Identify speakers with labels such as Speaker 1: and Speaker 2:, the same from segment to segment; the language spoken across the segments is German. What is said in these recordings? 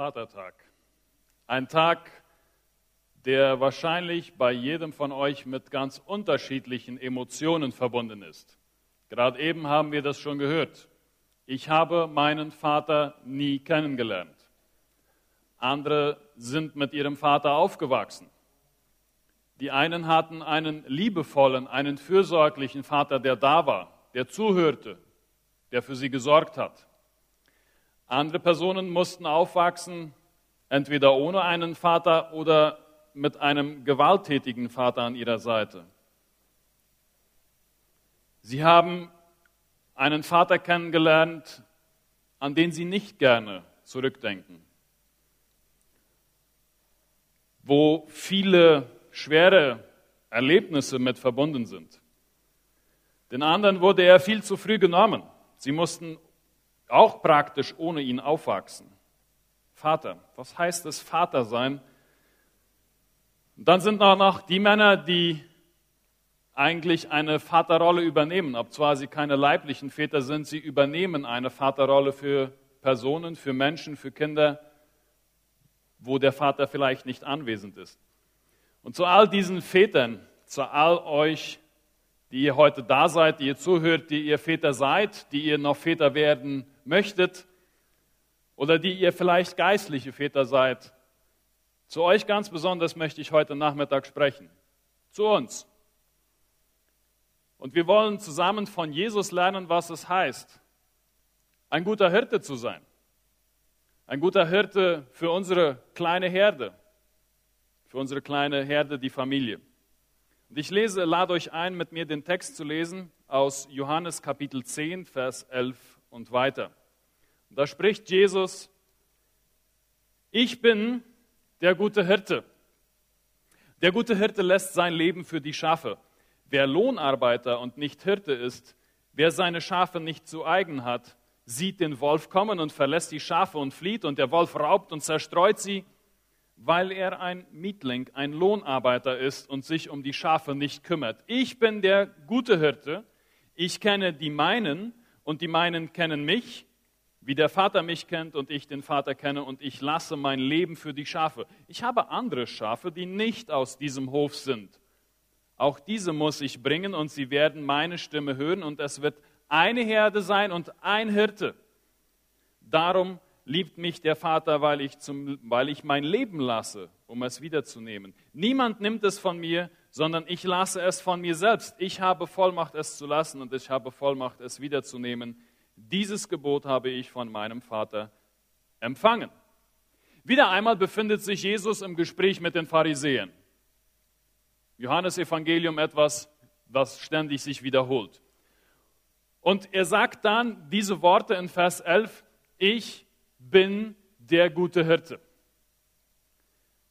Speaker 1: Vatertag. Ein Tag, der wahrscheinlich bei jedem von euch mit ganz unterschiedlichen Emotionen verbunden ist. Gerade eben haben wir das schon gehört. Ich habe meinen Vater nie kennengelernt. Andere sind mit ihrem Vater aufgewachsen. Die einen hatten einen liebevollen, einen fürsorglichen Vater, der da war, der zuhörte, der für sie gesorgt hat. Andere Personen mussten aufwachsen, entweder ohne einen Vater oder mit einem gewalttätigen Vater an ihrer Seite. Sie haben einen Vater kennengelernt, an den sie nicht gerne zurückdenken, wo viele schwere Erlebnisse mit verbunden sind. Den anderen wurde er viel zu früh genommen. Sie mussten auch praktisch ohne ihn aufwachsen. Vater, was heißt es Vater sein? Und dann sind auch noch die Männer, die eigentlich eine Vaterrolle übernehmen, obzwar sie keine leiblichen Väter sind, sie übernehmen eine Vaterrolle für Personen, für Menschen, für Kinder, wo der Vater vielleicht nicht anwesend ist. Und zu all diesen Vätern, zu all euch, die ihr heute da seid, die ihr zuhört, die ihr Väter seid, die ihr noch Väter werden möchtet oder die ihr vielleicht geistliche Väter seid. Zu euch ganz besonders möchte ich heute Nachmittag sprechen. Zu uns. Und wir wollen zusammen von Jesus lernen, was es heißt, ein guter Hirte zu sein. Ein guter Hirte für unsere kleine Herde, für unsere kleine Herde, die Familie. Und ich lese, lade euch ein, mit mir den Text zu lesen aus Johannes Kapitel 10, Vers 11 und weiter. Da spricht Jesus, ich bin der gute Hirte. Der gute Hirte lässt sein Leben für die Schafe. Wer Lohnarbeiter und nicht Hirte ist, wer seine Schafe nicht zu eigen hat, sieht den Wolf kommen und verlässt die Schafe und flieht, und der Wolf raubt und zerstreut sie, weil er ein Mietling, ein Lohnarbeiter ist und sich um die Schafe nicht kümmert. Ich bin der gute Hirte, ich kenne die meinen und die meinen kennen mich wie der Vater mich kennt und ich den Vater kenne und ich lasse mein Leben für die Schafe. Ich habe andere Schafe, die nicht aus diesem Hof sind. Auch diese muss ich bringen und sie werden meine Stimme hören und es wird eine Herde sein und ein Hirte. Darum liebt mich der Vater, weil ich, zum, weil ich mein Leben lasse, um es wiederzunehmen. Niemand nimmt es von mir, sondern ich lasse es von mir selbst. Ich habe Vollmacht, es zu lassen und ich habe Vollmacht, es wiederzunehmen dieses Gebot habe ich von meinem Vater empfangen. Wieder einmal befindet sich Jesus im Gespräch mit den Pharisäern. Johannes Evangelium etwas, was ständig sich wiederholt. Und er sagt dann diese Worte in Vers 11, ich bin der gute Hirte.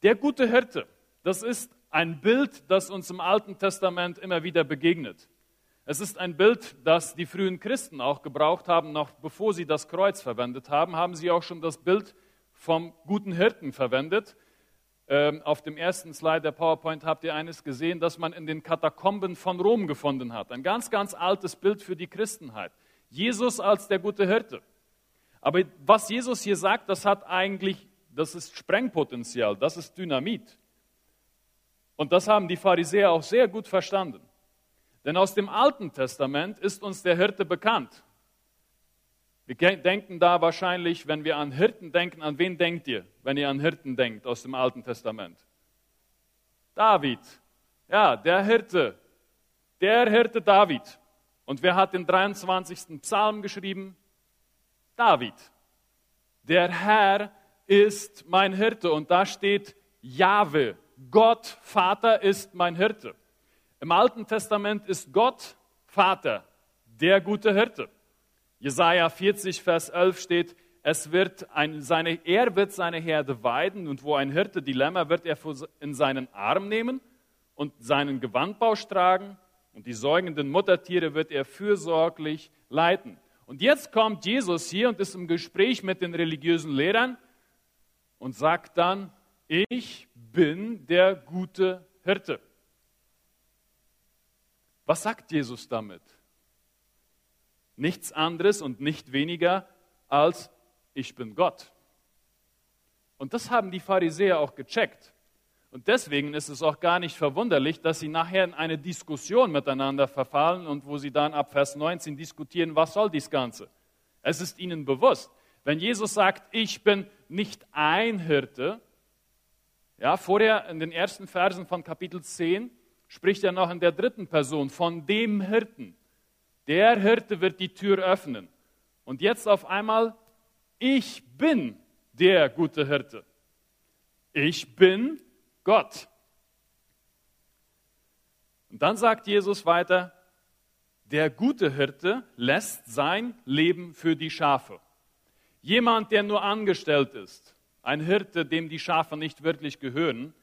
Speaker 1: Der gute Hirte, das ist ein Bild, das uns im Alten Testament immer wieder begegnet. Es ist ein Bild, das die frühen Christen auch gebraucht haben, noch bevor sie das Kreuz verwendet haben, haben sie auch schon das Bild vom guten Hirten verwendet. Ähm, auf dem ersten Slide der PowerPoint habt ihr eines gesehen, das man in den Katakomben von Rom gefunden hat. Ein ganz, ganz altes Bild für die Christenheit. Jesus als der gute Hirte. Aber was Jesus hier sagt, das hat eigentlich, das ist Sprengpotenzial, das ist Dynamit. Und das haben die Pharisäer auch sehr gut verstanden. Denn aus dem Alten Testament ist uns der Hirte bekannt. Wir denken da wahrscheinlich, wenn wir an Hirten denken, an wen denkt ihr, wenn ihr an Hirten denkt aus dem Alten Testament? David. Ja, der Hirte. Der Hirte David. Und wer hat den 23. Psalm geschrieben? David. Der Herr ist mein Hirte. Und da steht Jahwe. Gott, Vater, ist mein Hirte. Im Alten Testament ist Gott Vater, der gute Hirte. Jesaja 40, Vers 11 steht, es wird ein, seine, er wird seine Herde weiden und wo ein Hirte die Lämmer wird er in seinen Arm nehmen und seinen Gewandbausch tragen und die säugenden Muttertiere wird er fürsorglich leiten. Und jetzt kommt Jesus hier und ist im Gespräch mit den religiösen Lehrern und sagt dann, ich bin der gute Hirte. Was sagt Jesus damit? Nichts anderes und nicht weniger als ich bin Gott. Und das haben die Pharisäer auch gecheckt. Und deswegen ist es auch gar nicht verwunderlich, dass sie nachher in eine Diskussion miteinander verfallen und wo sie dann ab Vers 19 diskutieren, was soll dies Ganze. Es ist ihnen bewusst. Wenn Jesus sagt, ich bin nicht ein Hirte, ja, vorher in den ersten Versen von Kapitel 10 spricht er noch in der dritten Person von dem Hirten. Der Hirte wird die Tür öffnen. Und jetzt auf einmal, ich bin der gute Hirte. Ich bin Gott. Und dann sagt Jesus weiter, der gute Hirte lässt sein Leben für die Schafe. Jemand, der nur angestellt ist, ein Hirte, dem die Schafe nicht wirklich gehören,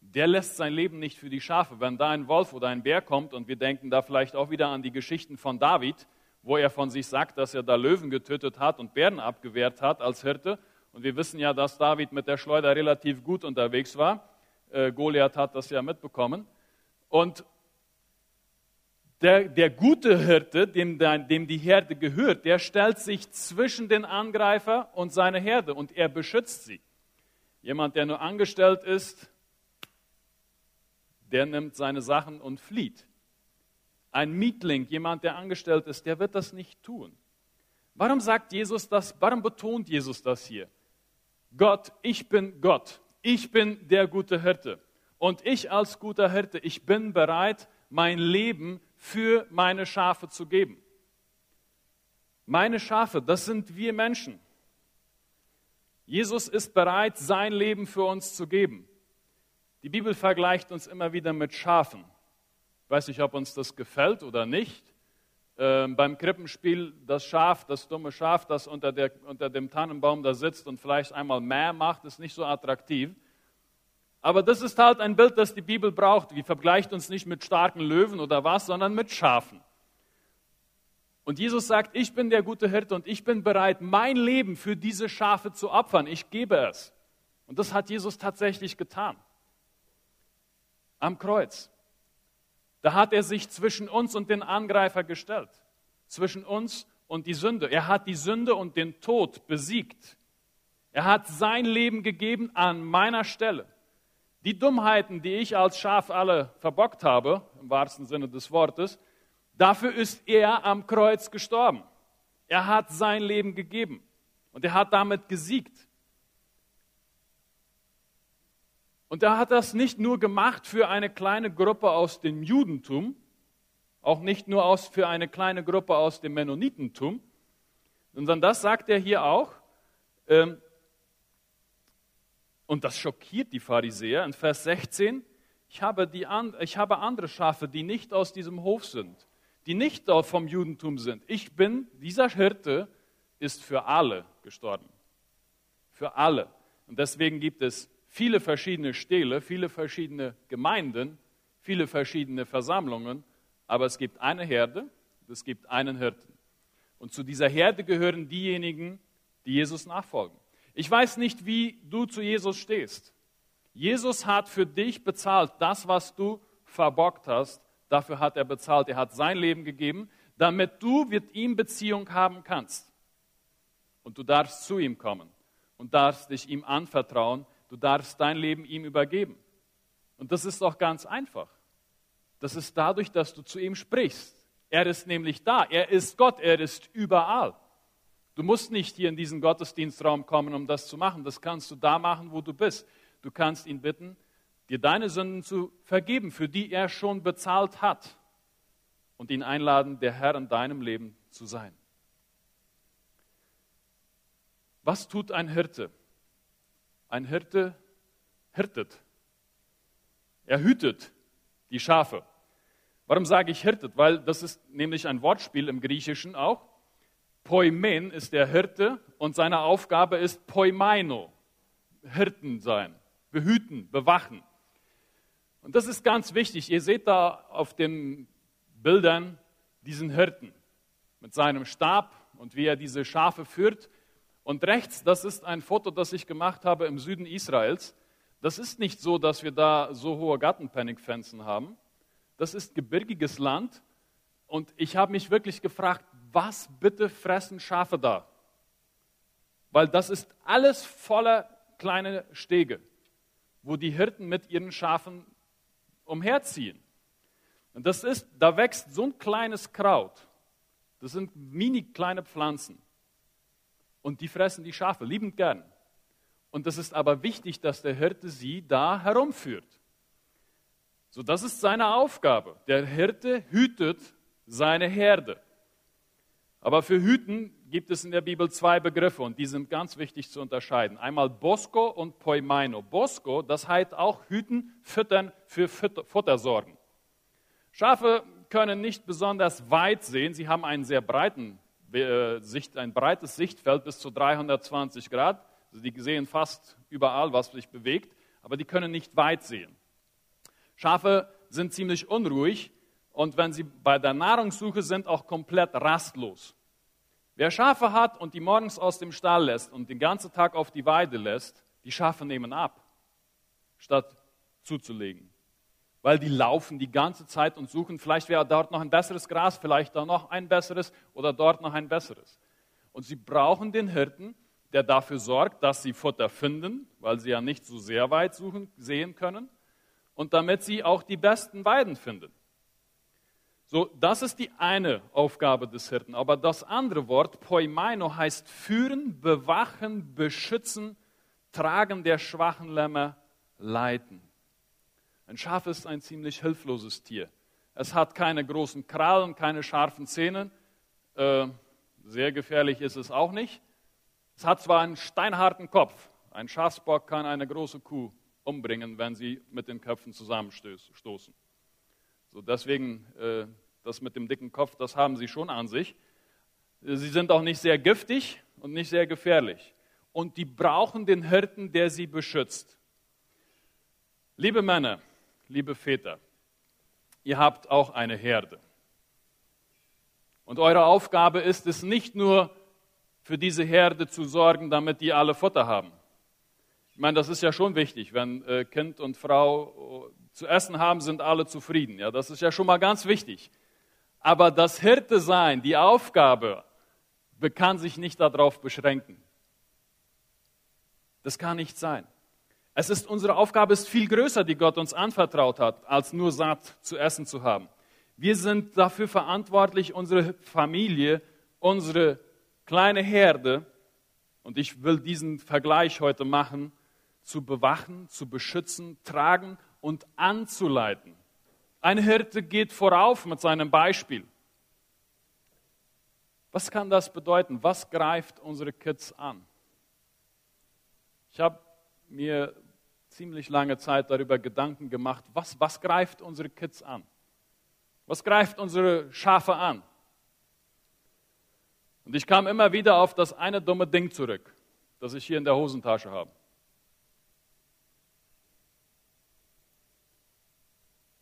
Speaker 1: der lässt sein Leben nicht für die Schafe. Wenn da ein Wolf oder ein Bär kommt und wir denken da vielleicht auch wieder an die Geschichten von David, wo er von sich sagt, dass er da Löwen getötet hat und Bären abgewehrt hat als Hirte. Und wir wissen ja, dass David mit der Schleuder relativ gut unterwegs war. Äh, Goliath hat das ja mitbekommen. Und der, der gute Hirte, dem, dem die Herde gehört, der stellt sich zwischen den Angreifer und seine Herde und er beschützt sie. Jemand, der nur angestellt ist, der nimmt seine Sachen und flieht. Ein Mietling, jemand, der angestellt ist, der wird das nicht tun. Warum sagt Jesus das? Warum betont Jesus das hier? Gott, ich bin Gott. Ich bin der gute Hirte. Und ich als guter Hirte, ich bin bereit, mein Leben für meine Schafe zu geben. Meine Schafe, das sind wir Menschen. Jesus ist bereit, sein Leben für uns zu geben. Die Bibel vergleicht uns immer wieder mit Schafen. Ich weiß nicht, ob uns das gefällt oder nicht. Ähm, beim Krippenspiel das Schaf, das dumme Schaf, das unter, der, unter dem Tannenbaum da sitzt und vielleicht einmal mehr macht, ist nicht so attraktiv. Aber das ist halt ein Bild, das die Bibel braucht. Die vergleicht uns nicht mit starken Löwen oder was, sondern mit Schafen. Und Jesus sagt, ich bin der gute Hirte und ich bin bereit, mein Leben für diese Schafe zu opfern. Ich gebe es. Und das hat Jesus tatsächlich getan. Am Kreuz. Da hat er sich zwischen uns und den Angreifer gestellt. Zwischen uns und die Sünde. Er hat die Sünde und den Tod besiegt. Er hat sein Leben gegeben an meiner Stelle. Die Dummheiten, die ich als Schaf alle verbockt habe, im wahrsten Sinne des Wortes, dafür ist er am Kreuz gestorben. Er hat sein Leben gegeben und er hat damit gesiegt. Und er hat das nicht nur gemacht für eine kleine Gruppe aus dem Judentum, auch nicht nur aus, für eine kleine Gruppe aus dem Mennonitentum, sondern das sagt er hier auch. Ähm, und das schockiert die Pharisäer. In Vers 16, ich habe, die, ich habe andere Schafe, die nicht aus diesem Hof sind, die nicht dort vom Judentum sind. Ich bin, dieser Hirte ist für alle gestorben. Für alle. Und deswegen gibt es viele verschiedene Stähle, viele verschiedene Gemeinden, viele verschiedene Versammlungen, aber es gibt eine Herde, es gibt einen Hirten. Und zu dieser Herde gehören diejenigen, die Jesus nachfolgen. Ich weiß nicht, wie du zu Jesus stehst. Jesus hat für dich bezahlt, das, was du verbockt hast, dafür hat er bezahlt. Er hat sein Leben gegeben, damit du mit ihm Beziehung haben kannst. Und du darfst zu ihm kommen und darfst dich ihm anvertrauen. Du darfst dein Leben ihm übergeben. Und das ist auch ganz einfach. Das ist dadurch, dass du zu ihm sprichst. Er ist nämlich da. Er ist Gott. Er ist überall. Du musst nicht hier in diesen Gottesdienstraum kommen, um das zu machen. Das kannst du da machen, wo du bist. Du kannst ihn bitten, dir deine Sünden zu vergeben, für die er schon bezahlt hat. Und ihn einladen, der Herr in deinem Leben zu sein. Was tut ein Hirte? Ein Hirte hirtet. Er hütet die Schafe. Warum sage ich hirtet? Weil das ist nämlich ein Wortspiel im Griechischen auch. Poimen ist der Hirte und seine Aufgabe ist Poimaino, Hirten sein, behüten, bewachen. Und das ist ganz wichtig. Ihr seht da auf den Bildern diesen Hirten mit seinem Stab und wie er diese Schafe führt. Und rechts, das ist ein Foto, das ich gemacht habe im Süden Israels. Das ist nicht so, dass wir da so hohe Gartenpanikfenzen haben. Das ist gebirgiges Land. Und ich habe mich wirklich gefragt, was bitte fressen Schafe da? Weil das ist alles voller kleine Stege, wo die Hirten mit ihren Schafen umherziehen. Und das ist, da wächst so ein kleines Kraut. Das sind mini kleine Pflanzen. Und die fressen die Schafe liebend gern. Und das ist aber wichtig, dass der Hirte sie da herumführt. So, das ist seine Aufgabe. Der Hirte hütet seine Herde. Aber für Hüten gibt es in der Bibel zwei Begriffe und die sind ganz wichtig zu unterscheiden. Einmal Bosco und Poimaino. Bosco, das heißt auch hüten, füttern, für Futter sorgen. Schafe können nicht besonders weit sehen. Sie haben einen sehr breiten Sicht, ein breites Sichtfeld bis zu 320 Grad. Also die sehen fast überall, was sich bewegt, aber die können nicht weit sehen. Schafe sind ziemlich unruhig und wenn sie bei der Nahrungssuche sind, auch komplett rastlos. Wer Schafe hat und die morgens aus dem Stall lässt und den ganzen Tag auf die Weide lässt, die Schafe nehmen ab, statt zuzulegen. Weil die laufen die ganze Zeit und suchen, vielleicht wäre dort noch ein besseres Gras, vielleicht da noch ein besseres oder dort noch ein besseres. Und sie brauchen den Hirten, der dafür sorgt, dass sie Futter finden, weil sie ja nicht so sehr weit suchen, sehen können, und damit sie auch die besten Weiden finden. So, das ist die eine Aufgabe des Hirten. Aber das andere Wort, poimaino, heißt führen, bewachen, beschützen, tragen der schwachen Lämmer, leiten. Ein Schaf ist ein ziemlich hilfloses Tier. Es hat keine großen Krallen, keine scharfen Zähne. Äh, sehr gefährlich ist es auch nicht. Es hat zwar einen steinharten Kopf. Ein Schafsbock kann eine große Kuh umbringen, wenn sie mit den Köpfen zusammenstoßen. So deswegen, äh, das mit dem dicken Kopf, das haben sie schon an sich. Sie sind auch nicht sehr giftig und nicht sehr gefährlich. Und die brauchen den Hirten, der sie beschützt. Liebe Männer, liebe Väter, ihr habt auch eine Herde. Und eure Aufgabe ist es nicht nur für diese Herde zu sorgen, damit die alle Futter haben. Ich meine, das ist ja schon wichtig, wenn äh, Kind und Frau zu essen haben, sind alle zufrieden. Ja, das ist ja schon mal ganz wichtig. Aber das Hirte sein, die Aufgabe, kann sich nicht darauf beschränken. Das kann nicht sein. Es ist unsere Aufgabe ist viel größer, die Gott uns anvertraut hat, als nur satt zu essen zu haben. Wir sind dafür verantwortlich, unsere Familie, unsere kleine Herde, und ich will diesen Vergleich heute machen, zu bewachen, zu beschützen, tragen und anzuleiten. Ein Hirte geht vorauf mit seinem Beispiel. Was kann das bedeuten? Was greift unsere Kids an? Ich habe mir ziemlich lange Zeit darüber Gedanken gemacht, was, was greift unsere Kids an? Was greift unsere Schafe an? Und ich kam immer wieder auf das eine dumme Ding zurück, das ich hier in der Hosentasche habe.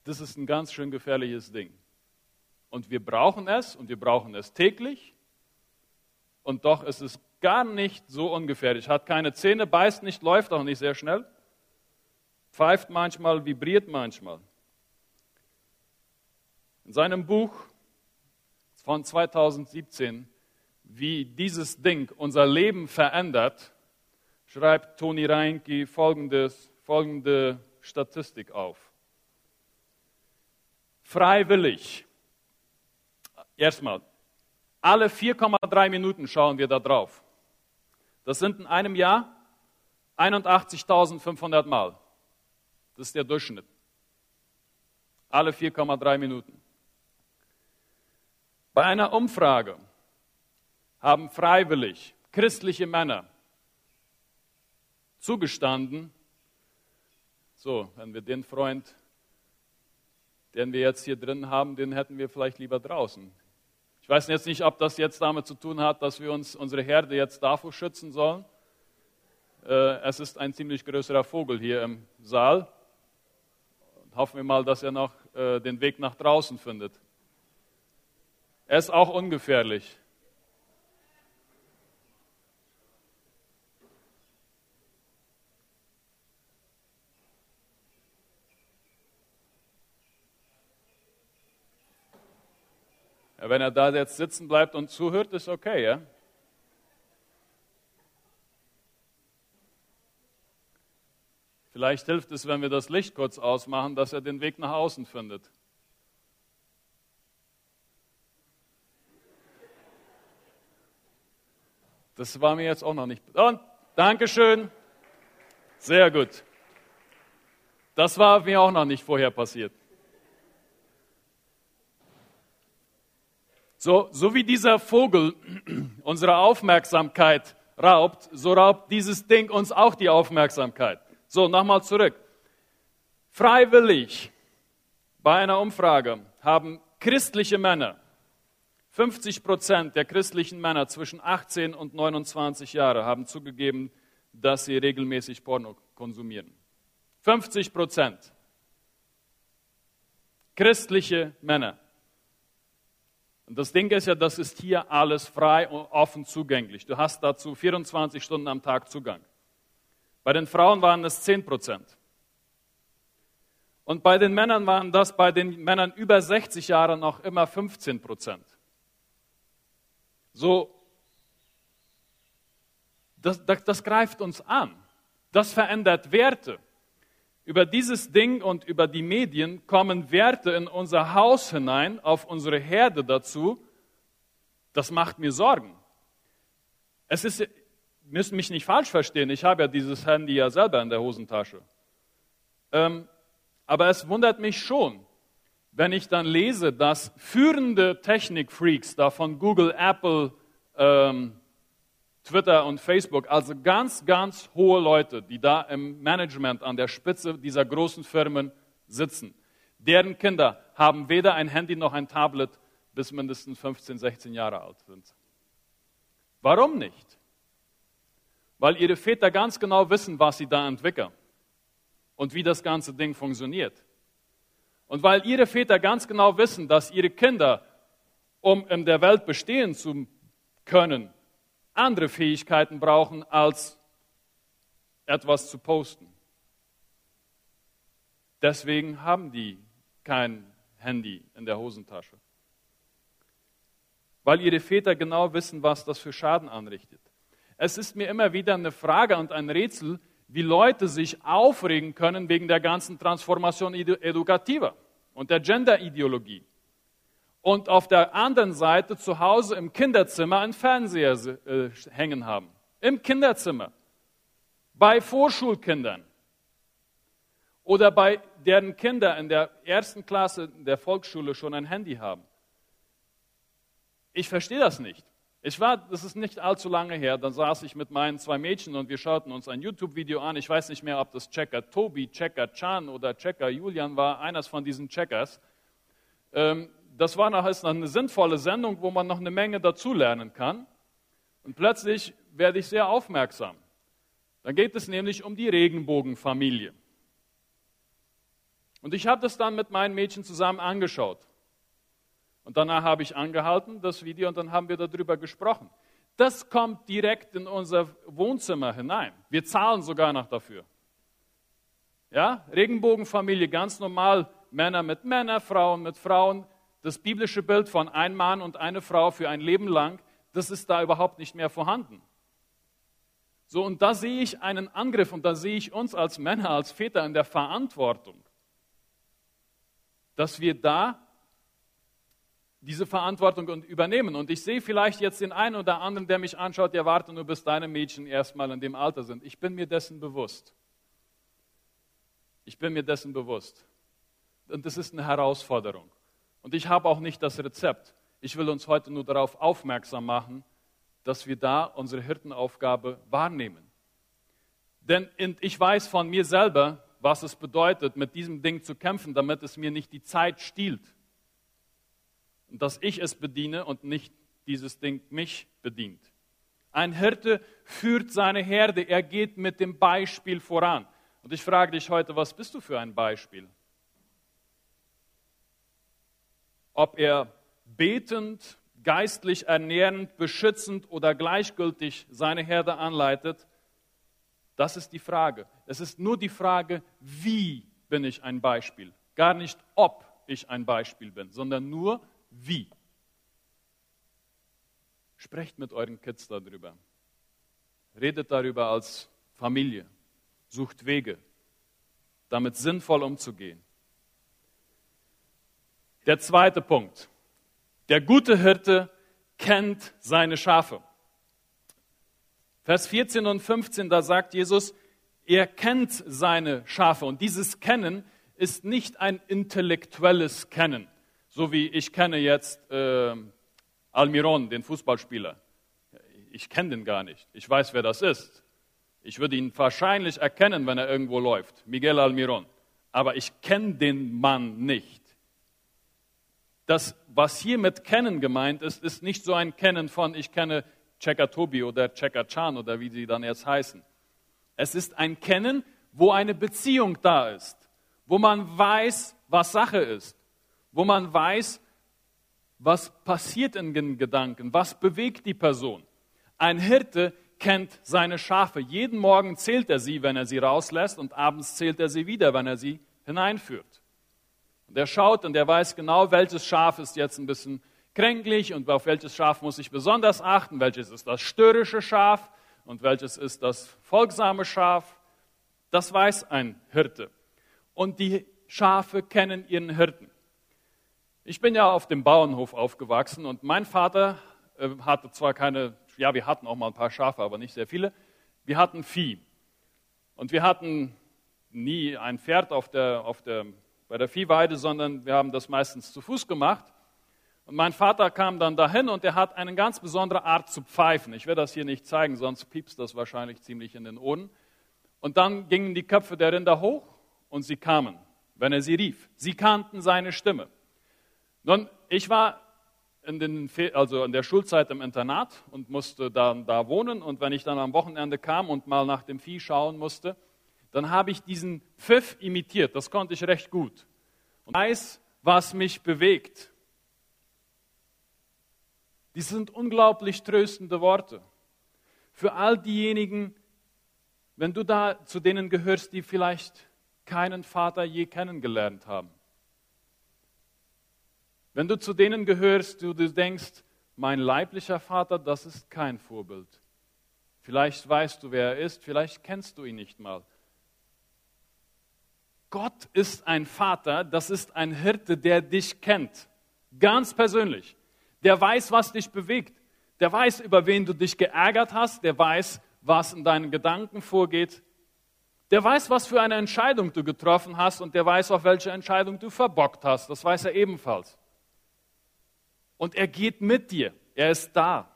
Speaker 1: das ist ein ganz schön gefährliches Ding. Und wir brauchen es und wir brauchen es täglich. Und doch ist es gar nicht so ungefährlich. Hat keine Zähne, beißt nicht, läuft auch nicht sehr schnell. Pfeift manchmal, vibriert manchmal. In seinem Buch von 2017, wie dieses Ding unser Leben verändert, schreibt Toni Reinke folgendes, folgende Statistik auf freiwillig. Erstmal, alle 4,3 Minuten schauen wir da drauf. Das sind in einem Jahr 81.500 Mal. Das ist der Durchschnitt. Alle 4,3 Minuten. Bei einer Umfrage haben freiwillig christliche Männer zugestanden, so, wenn wir den Freund den wir jetzt hier drin haben, den hätten wir vielleicht lieber draußen. Ich weiß jetzt nicht, ob das jetzt damit zu tun hat, dass wir uns unsere Herde jetzt davor schützen sollen. Äh, es ist ein ziemlich größerer Vogel hier im Saal. Hoffen wir mal, dass er noch äh, den Weg nach draußen findet. Er ist auch ungefährlich. Wenn er da jetzt sitzen bleibt und zuhört, ist okay, ja? Vielleicht hilft es, wenn wir das Licht kurz ausmachen, dass er den Weg nach außen findet. Das war mir jetzt auch noch nicht. Und Dankeschön. Sehr gut. Das war mir auch noch nicht vorher passiert. So, so wie dieser Vogel unsere Aufmerksamkeit raubt, so raubt dieses Ding uns auch die Aufmerksamkeit. So, nochmal zurück. Freiwillig bei einer Umfrage haben christliche Männer, 50 Prozent der christlichen Männer zwischen 18 und 29 Jahre haben zugegeben, dass sie regelmäßig Porno konsumieren. 50 Prozent. Christliche Männer. Und das Ding ist ja, das ist hier alles frei und offen zugänglich. Du hast dazu 24 Stunden am Tag Zugang. Bei den Frauen waren es 10 Prozent. Und bei den Männern waren das bei den Männern über 60 Jahre noch immer 15 Prozent. So, das, das, das greift uns an. Das verändert Werte. Über dieses Ding und über die Medien kommen Werte in unser Haus hinein, auf unsere Herde dazu. Das macht mir Sorgen. Es ist, müssen mich nicht falsch verstehen, ich habe ja dieses Handy ja selber in der Hosentasche. Ähm, aber es wundert mich schon, wenn ich dann lese, dass führende Technikfreaks da von Google, Apple, ähm, Twitter und Facebook, also ganz, ganz hohe Leute, die da im Management an der Spitze dieser großen Firmen sitzen, deren Kinder haben weder ein Handy noch ein Tablet bis mindestens 15, 16 Jahre alt sind. Warum nicht? Weil ihre Väter ganz genau wissen, was sie da entwickeln und wie das ganze Ding funktioniert. Und weil ihre Väter ganz genau wissen, dass ihre Kinder, um in der Welt bestehen zu können, andere Fähigkeiten brauchen, als etwas zu posten. Deswegen haben die kein Handy in der Hosentasche. Weil ihre Väter genau wissen, was das für Schaden anrichtet. Es ist mir immer wieder eine Frage und ein Rätsel, wie Leute sich aufregen können wegen der ganzen Transformation educativa und der Gender-Ideologie. Und auf der anderen Seite zu Hause im Kinderzimmer einen Fernseher äh, hängen haben. Im Kinderzimmer. Bei Vorschulkindern. Oder bei deren Kinder in der ersten Klasse der Volksschule schon ein Handy haben. Ich verstehe das nicht. Ich war, das ist nicht allzu lange her, dann saß ich mit meinen zwei Mädchen und wir schauten uns ein YouTube-Video an. Ich weiß nicht mehr, ob das Checker Tobi, Checker Chan oder Checker Julian war, eines von diesen Checkers. Ähm, das war nachher eine sinnvolle Sendung, wo man noch eine Menge dazulernen kann. Und plötzlich werde ich sehr aufmerksam. Dann geht es nämlich um die Regenbogenfamilie. Und ich habe das dann mit meinen Mädchen zusammen angeschaut. Und danach habe ich angehalten, das Video, und dann haben wir darüber gesprochen. Das kommt direkt in unser Wohnzimmer hinein. Wir zahlen sogar noch dafür. Ja, Regenbogenfamilie, ganz normal, Männer mit Männern, Frauen mit Frauen. Das biblische Bild von ein Mann und eine Frau für ein Leben lang, das ist da überhaupt nicht mehr vorhanden. So, und da sehe ich einen Angriff und da sehe ich uns als Männer, als Väter in der Verantwortung, dass wir da diese Verantwortung übernehmen. Und ich sehe vielleicht jetzt den einen oder anderen, der mich anschaut, der wartet nur, bis deine Mädchen erstmal in dem Alter sind. Ich bin mir dessen bewusst. Ich bin mir dessen bewusst. Und das ist eine Herausforderung. Und ich habe auch nicht das Rezept. Ich will uns heute nur darauf aufmerksam machen, dass wir da unsere Hirtenaufgabe wahrnehmen. Denn ich weiß von mir selber, was es bedeutet, mit diesem Ding zu kämpfen, damit es mir nicht die Zeit stiehlt und dass ich es bediene und nicht dieses Ding mich bedient. Ein Hirte führt seine Herde, er geht mit dem Beispiel voran. Und ich frage dich heute, was bist du für ein Beispiel? Ob er betend, geistlich ernährend, beschützend oder gleichgültig seine Herde anleitet, das ist die Frage. Es ist nur die Frage, wie bin ich ein Beispiel? Gar nicht, ob ich ein Beispiel bin, sondern nur, wie. Sprecht mit euren Kids darüber. Redet darüber als Familie. Sucht Wege. damit sinnvoll umzugehen. Der zweite Punkt. Der gute Hirte kennt seine Schafe. Vers 14 und 15, da sagt Jesus, er kennt seine Schafe. Und dieses Kennen ist nicht ein intellektuelles Kennen, so wie ich kenne jetzt äh, Almiron, den Fußballspieler. Ich kenne den gar nicht. Ich weiß, wer das ist. Ich würde ihn wahrscheinlich erkennen, wenn er irgendwo läuft. Miguel Almiron. Aber ich kenne den Mann nicht. Das, was hier mit Kennen gemeint ist, ist nicht so ein Kennen von, ich kenne Checker Tobi oder Checker Chan oder wie sie dann jetzt heißen. Es ist ein Kennen, wo eine Beziehung da ist, wo man weiß, was Sache ist, wo man weiß, was passiert in den Gedanken, was bewegt die Person. Ein Hirte kennt seine Schafe. Jeden Morgen zählt er sie, wenn er sie rauslässt, und abends zählt er sie wieder, wenn er sie hineinführt. Und er schaut und er weiß genau, welches Schaf ist jetzt ein bisschen kränklich und auf welches Schaf muss ich besonders achten, welches ist das störrische Schaf und welches ist das folgsame Schaf. Das weiß ein Hirte. Und die Schafe kennen ihren Hirten. Ich bin ja auf dem Bauernhof aufgewachsen und mein Vater äh, hatte zwar keine, ja, wir hatten auch mal ein paar Schafe, aber nicht sehr viele. Wir hatten Vieh. Und wir hatten nie ein Pferd auf der, auf der bei der Viehweide, sondern wir haben das meistens zu Fuß gemacht. Und mein Vater kam dann dahin und er hat eine ganz besondere Art zu pfeifen. Ich werde das hier nicht zeigen, sonst piepst das wahrscheinlich ziemlich in den Ohren. Und dann gingen die Köpfe der Rinder hoch und sie kamen, wenn er sie rief. Sie kannten seine Stimme. Nun, ich war in, den, also in der Schulzeit im Internat und musste dann da wohnen. Und wenn ich dann am Wochenende kam und mal nach dem Vieh schauen musste, dann habe ich diesen Pfiff imitiert. Das konnte ich recht gut. Und weiß, was mich bewegt. Die sind unglaublich tröstende Worte. Für all diejenigen, wenn du da zu denen gehörst, die vielleicht keinen Vater je kennengelernt haben. Wenn du zu denen gehörst, du, du denkst, mein leiblicher Vater, das ist kein Vorbild. Vielleicht weißt du, wer er ist, vielleicht kennst du ihn nicht mal. Gott ist ein Vater, das ist ein Hirte, der dich kennt. Ganz persönlich. Der weiß, was dich bewegt. Der weiß, über wen du dich geärgert hast. Der weiß, was in deinen Gedanken vorgeht. Der weiß, was für eine Entscheidung du getroffen hast und der weiß auch, welche Entscheidung du verbockt hast. Das weiß er ebenfalls. Und er geht mit dir. Er ist da.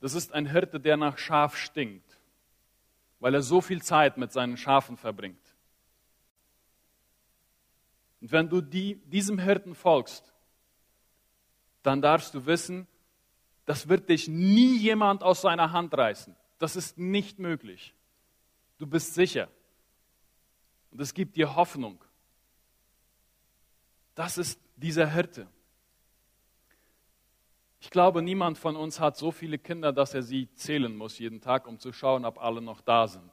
Speaker 1: Das ist ein Hirte, der nach Schaf stinkt weil er so viel Zeit mit seinen Schafen verbringt. Und wenn du die, diesem Hirten folgst, dann darfst du wissen, das wird dich nie jemand aus seiner Hand reißen. Das ist nicht möglich. Du bist sicher. Und es gibt dir Hoffnung. Das ist dieser Hirte. Ich glaube, niemand von uns hat so viele Kinder, dass er sie zählen muss jeden Tag, um zu schauen, ob alle noch da sind.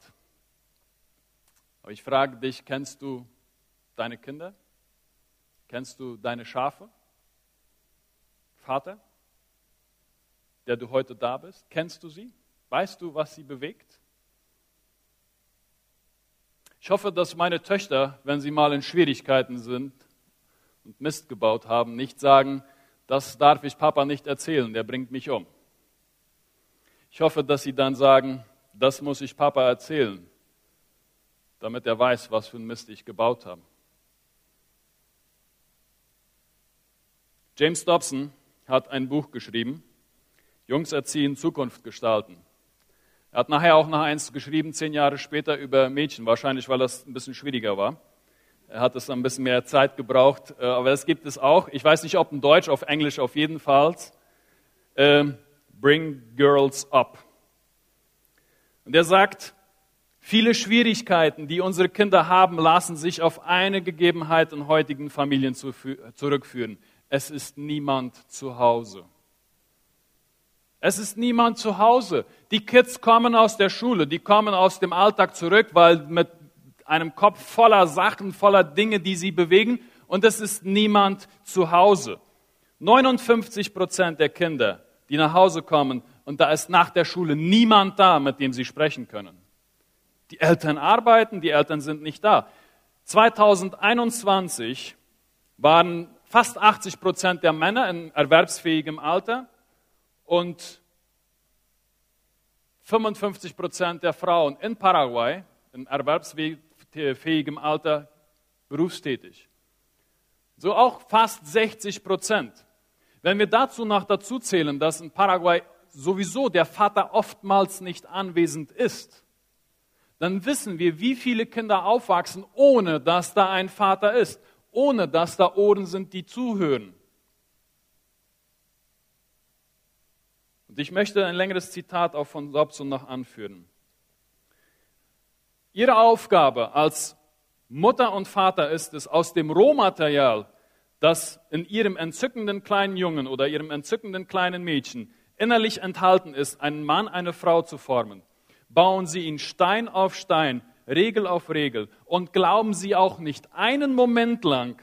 Speaker 1: Aber ich frage dich, kennst du deine Kinder? Kennst du deine Schafe? Vater, der du heute da bist, kennst du sie? Weißt du, was sie bewegt? Ich hoffe, dass meine Töchter, wenn sie mal in Schwierigkeiten sind und Mist gebaut haben, nicht sagen, das darf ich Papa nicht erzählen, der bringt mich um. Ich hoffe, dass Sie dann sagen, das muss ich Papa erzählen, damit er weiß, was für ein Mist ich gebaut habe. James Dobson hat ein Buch geschrieben, Jungs erziehen, Zukunft gestalten. Er hat nachher auch noch eins geschrieben, zehn Jahre später, über Mädchen, wahrscheinlich weil das ein bisschen schwieriger war. Er hat es ein bisschen mehr Zeit gebraucht, äh, aber es gibt es auch. Ich weiß nicht, ob in Deutsch, auf Englisch auf jeden Fall. Ähm, Bring Girls Up. Und er sagt, viele Schwierigkeiten, die unsere Kinder haben, lassen sich auf eine Gegebenheit in heutigen Familien zurückführen. Es ist niemand zu Hause. Es ist niemand zu Hause. Die Kids kommen aus der Schule, die kommen aus dem Alltag zurück, weil mit einem Kopf voller Sachen, voller Dinge, die sie bewegen, und es ist niemand zu Hause. 59 Prozent der Kinder, die nach Hause kommen, und da ist nach der Schule niemand da, mit dem sie sprechen können. Die Eltern arbeiten, die Eltern sind nicht da. 2021 waren fast 80 Prozent der Männer in erwerbsfähigem Alter und 55 Prozent der Frauen in Paraguay in erwerbsfähigem Alter berufstätig. So auch fast 60 Prozent. Wenn wir dazu noch dazu zählen, dass in Paraguay sowieso der Vater oftmals nicht anwesend ist, dann wissen wir, wie viele Kinder aufwachsen, ohne dass da ein Vater ist, ohne dass da Ohren sind, die zuhören. Und ich möchte ein längeres Zitat auch von Dobson noch anführen. Ihre Aufgabe als Mutter und Vater ist es, aus dem Rohmaterial, das in ihrem entzückenden kleinen Jungen oder ihrem entzückenden kleinen Mädchen innerlich enthalten ist, einen Mann, eine Frau zu formen. Bauen Sie ihn Stein auf Stein, Regel auf Regel und glauben Sie auch nicht einen Moment lang,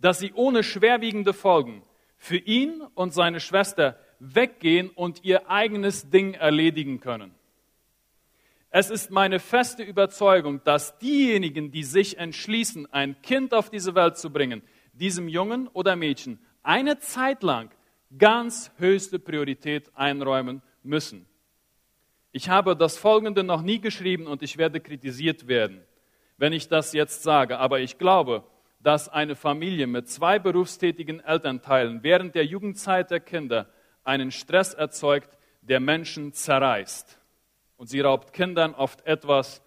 Speaker 1: dass Sie ohne schwerwiegende Folgen für ihn und seine Schwester weggehen und ihr eigenes Ding erledigen können. Es ist meine feste Überzeugung, dass diejenigen, die sich entschließen, ein Kind auf diese Welt zu bringen, diesem Jungen oder Mädchen eine Zeit lang ganz höchste Priorität einräumen müssen. Ich habe das Folgende noch nie geschrieben und ich werde kritisiert werden, wenn ich das jetzt sage, aber ich glaube, dass eine Familie mit zwei berufstätigen Elternteilen während der Jugendzeit der Kinder einen Stress erzeugt, der Menschen zerreißt. Und sie raubt Kindern oft etwas,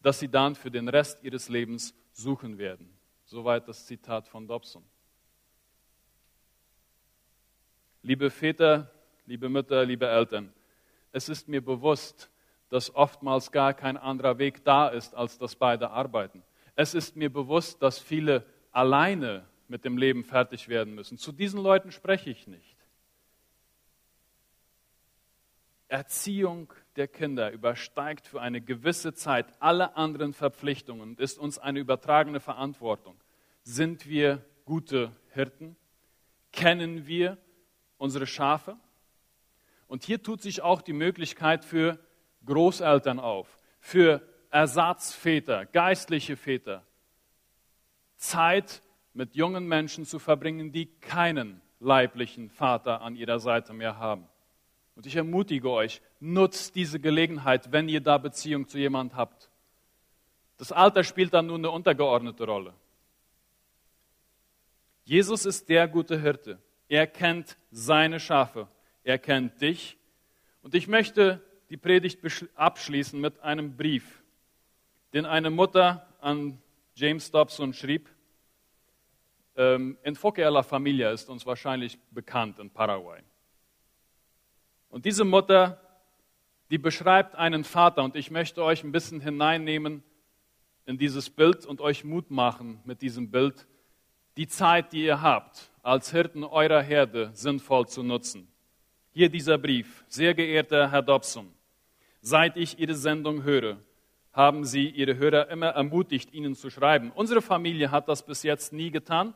Speaker 1: das sie dann für den Rest ihres Lebens suchen werden. Soweit das Zitat von Dobson. Liebe Väter, liebe Mütter, liebe Eltern, es ist mir bewusst, dass oftmals gar kein anderer Weg da ist, als dass beide arbeiten. Es ist mir bewusst, dass viele alleine mit dem Leben fertig werden müssen. Zu diesen Leuten spreche ich nicht. Erziehung der Kinder übersteigt für eine gewisse Zeit alle anderen Verpflichtungen und ist uns eine übertragene Verantwortung. Sind wir gute Hirten? Kennen wir unsere Schafe? Und hier tut sich auch die Möglichkeit für Großeltern auf, für Ersatzväter, geistliche Väter, Zeit mit jungen Menschen zu verbringen, die keinen leiblichen Vater an ihrer Seite mehr haben. Und ich ermutige euch, nutzt diese Gelegenheit, wenn ihr da Beziehung zu jemand habt. Das Alter spielt dann nur eine untergeordnete Rolle. Jesus ist der gute Hirte. Er kennt seine Schafe. Er kennt dich. Und ich möchte die Predigt abschließen mit einem Brief, den eine Mutter an James Dobson schrieb. Ähm, Enfoque a la Familia ist uns wahrscheinlich bekannt in Paraguay. Und diese Mutter, die beschreibt einen Vater und ich möchte euch ein bisschen hineinnehmen in dieses Bild und euch Mut machen mit diesem Bild, die Zeit, die ihr habt, als Hirten eurer Herde sinnvoll zu nutzen. Hier dieser Brief. Sehr geehrter Herr Dobson, seit ich Ihre Sendung höre, haben Sie Ihre Hörer immer ermutigt, Ihnen zu schreiben. Unsere Familie hat das bis jetzt nie getan.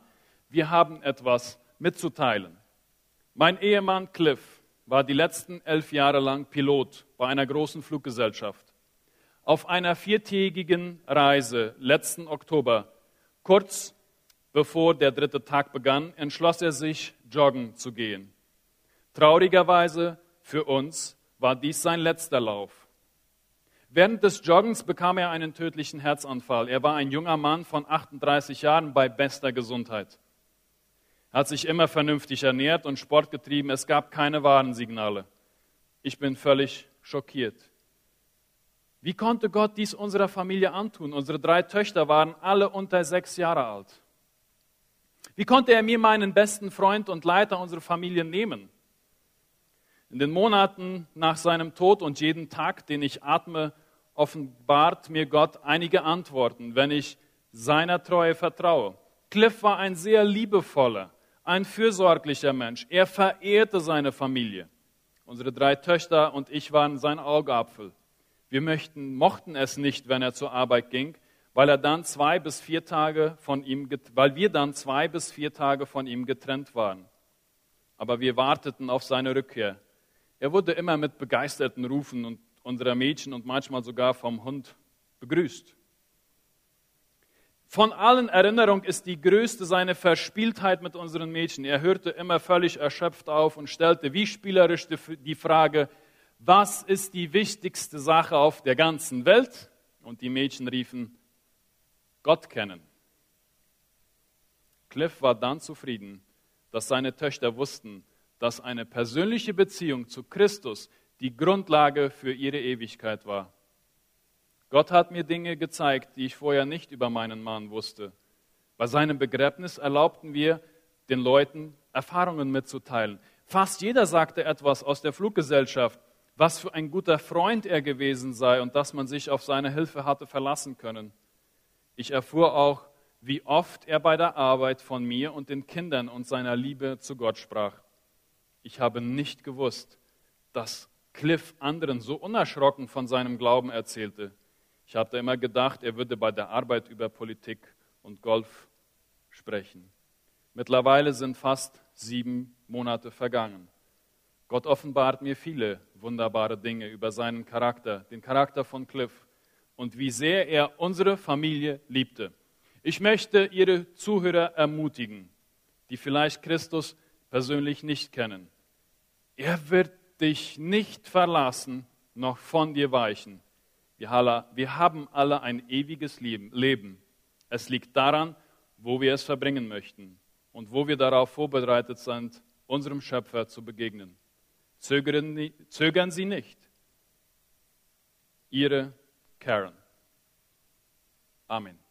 Speaker 1: Wir haben etwas mitzuteilen. Mein Ehemann Cliff war die letzten elf Jahre lang Pilot bei einer großen Fluggesellschaft. Auf einer viertägigen Reise letzten Oktober, kurz bevor der dritte Tag begann, entschloss er sich, joggen zu gehen. Traurigerweise für uns war dies sein letzter Lauf. Während des Joggens bekam er einen tödlichen Herzanfall. Er war ein junger Mann von 38 Jahren bei bester Gesundheit hat sich immer vernünftig ernährt und Sport getrieben. Es gab keine Warnsignale. Ich bin völlig schockiert. Wie konnte Gott dies unserer Familie antun? Unsere drei Töchter waren alle unter sechs Jahre alt. Wie konnte er mir meinen besten Freund und Leiter unserer Familie nehmen? In den Monaten nach seinem Tod und jeden Tag, den ich atme, offenbart mir Gott einige Antworten, wenn ich seiner Treue vertraue. Cliff war ein sehr liebevoller, ein fürsorglicher Mensch. Er verehrte seine Familie. Unsere drei Töchter und ich waren sein Augapfel. Wir möchten, mochten es nicht, wenn er zur Arbeit ging, weil er dann zwei bis vier Tage von ihm, weil wir dann zwei bis vier Tage von ihm getrennt waren. Aber wir warteten auf seine Rückkehr. Er wurde immer mit begeisterten Rufen und unserer Mädchen und manchmal sogar vom Hund begrüßt. Von allen Erinnerungen ist die größte seine Verspieltheit mit unseren Mädchen. Er hörte immer völlig erschöpft auf und stellte wie spielerisch die Frage, was ist die wichtigste Sache auf der ganzen Welt? Und die Mädchen riefen, Gott kennen. Cliff war dann zufrieden, dass seine Töchter wussten, dass eine persönliche Beziehung zu Christus die Grundlage für ihre Ewigkeit war. Gott hat mir Dinge gezeigt, die ich vorher nicht über meinen Mann wusste. Bei seinem Begräbnis erlaubten wir den Leuten Erfahrungen mitzuteilen. Fast jeder sagte etwas aus der Fluggesellschaft, was für ein guter Freund er gewesen sei und dass man sich auf seine Hilfe hatte verlassen können. Ich erfuhr auch, wie oft er bei der Arbeit von mir und den Kindern und seiner Liebe zu Gott sprach. Ich habe nicht gewusst, dass Cliff anderen so unerschrocken von seinem Glauben erzählte. Ich habe immer gedacht, er würde bei der Arbeit über Politik und Golf sprechen. Mittlerweile sind fast sieben Monate vergangen. Gott offenbart mir viele wunderbare Dinge über seinen Charakter, den Charakter von Cliff und wie sehr er unsere Familie liebte. Ich möchte Ihre Zuhörer ermutigen, die vielleicht Christus persönlich nicht kennen. Er wird dich nicht verlassen, noch von dir weichen. Wir, haben alle ein ewiges Leben. Es liegt daran, wo wir es verbringen möchten und wo wir darauf vorbereitet sind, unserem Schöpfer zu begegnen. Zögern Sie nicht. Ihre Karen. Amen.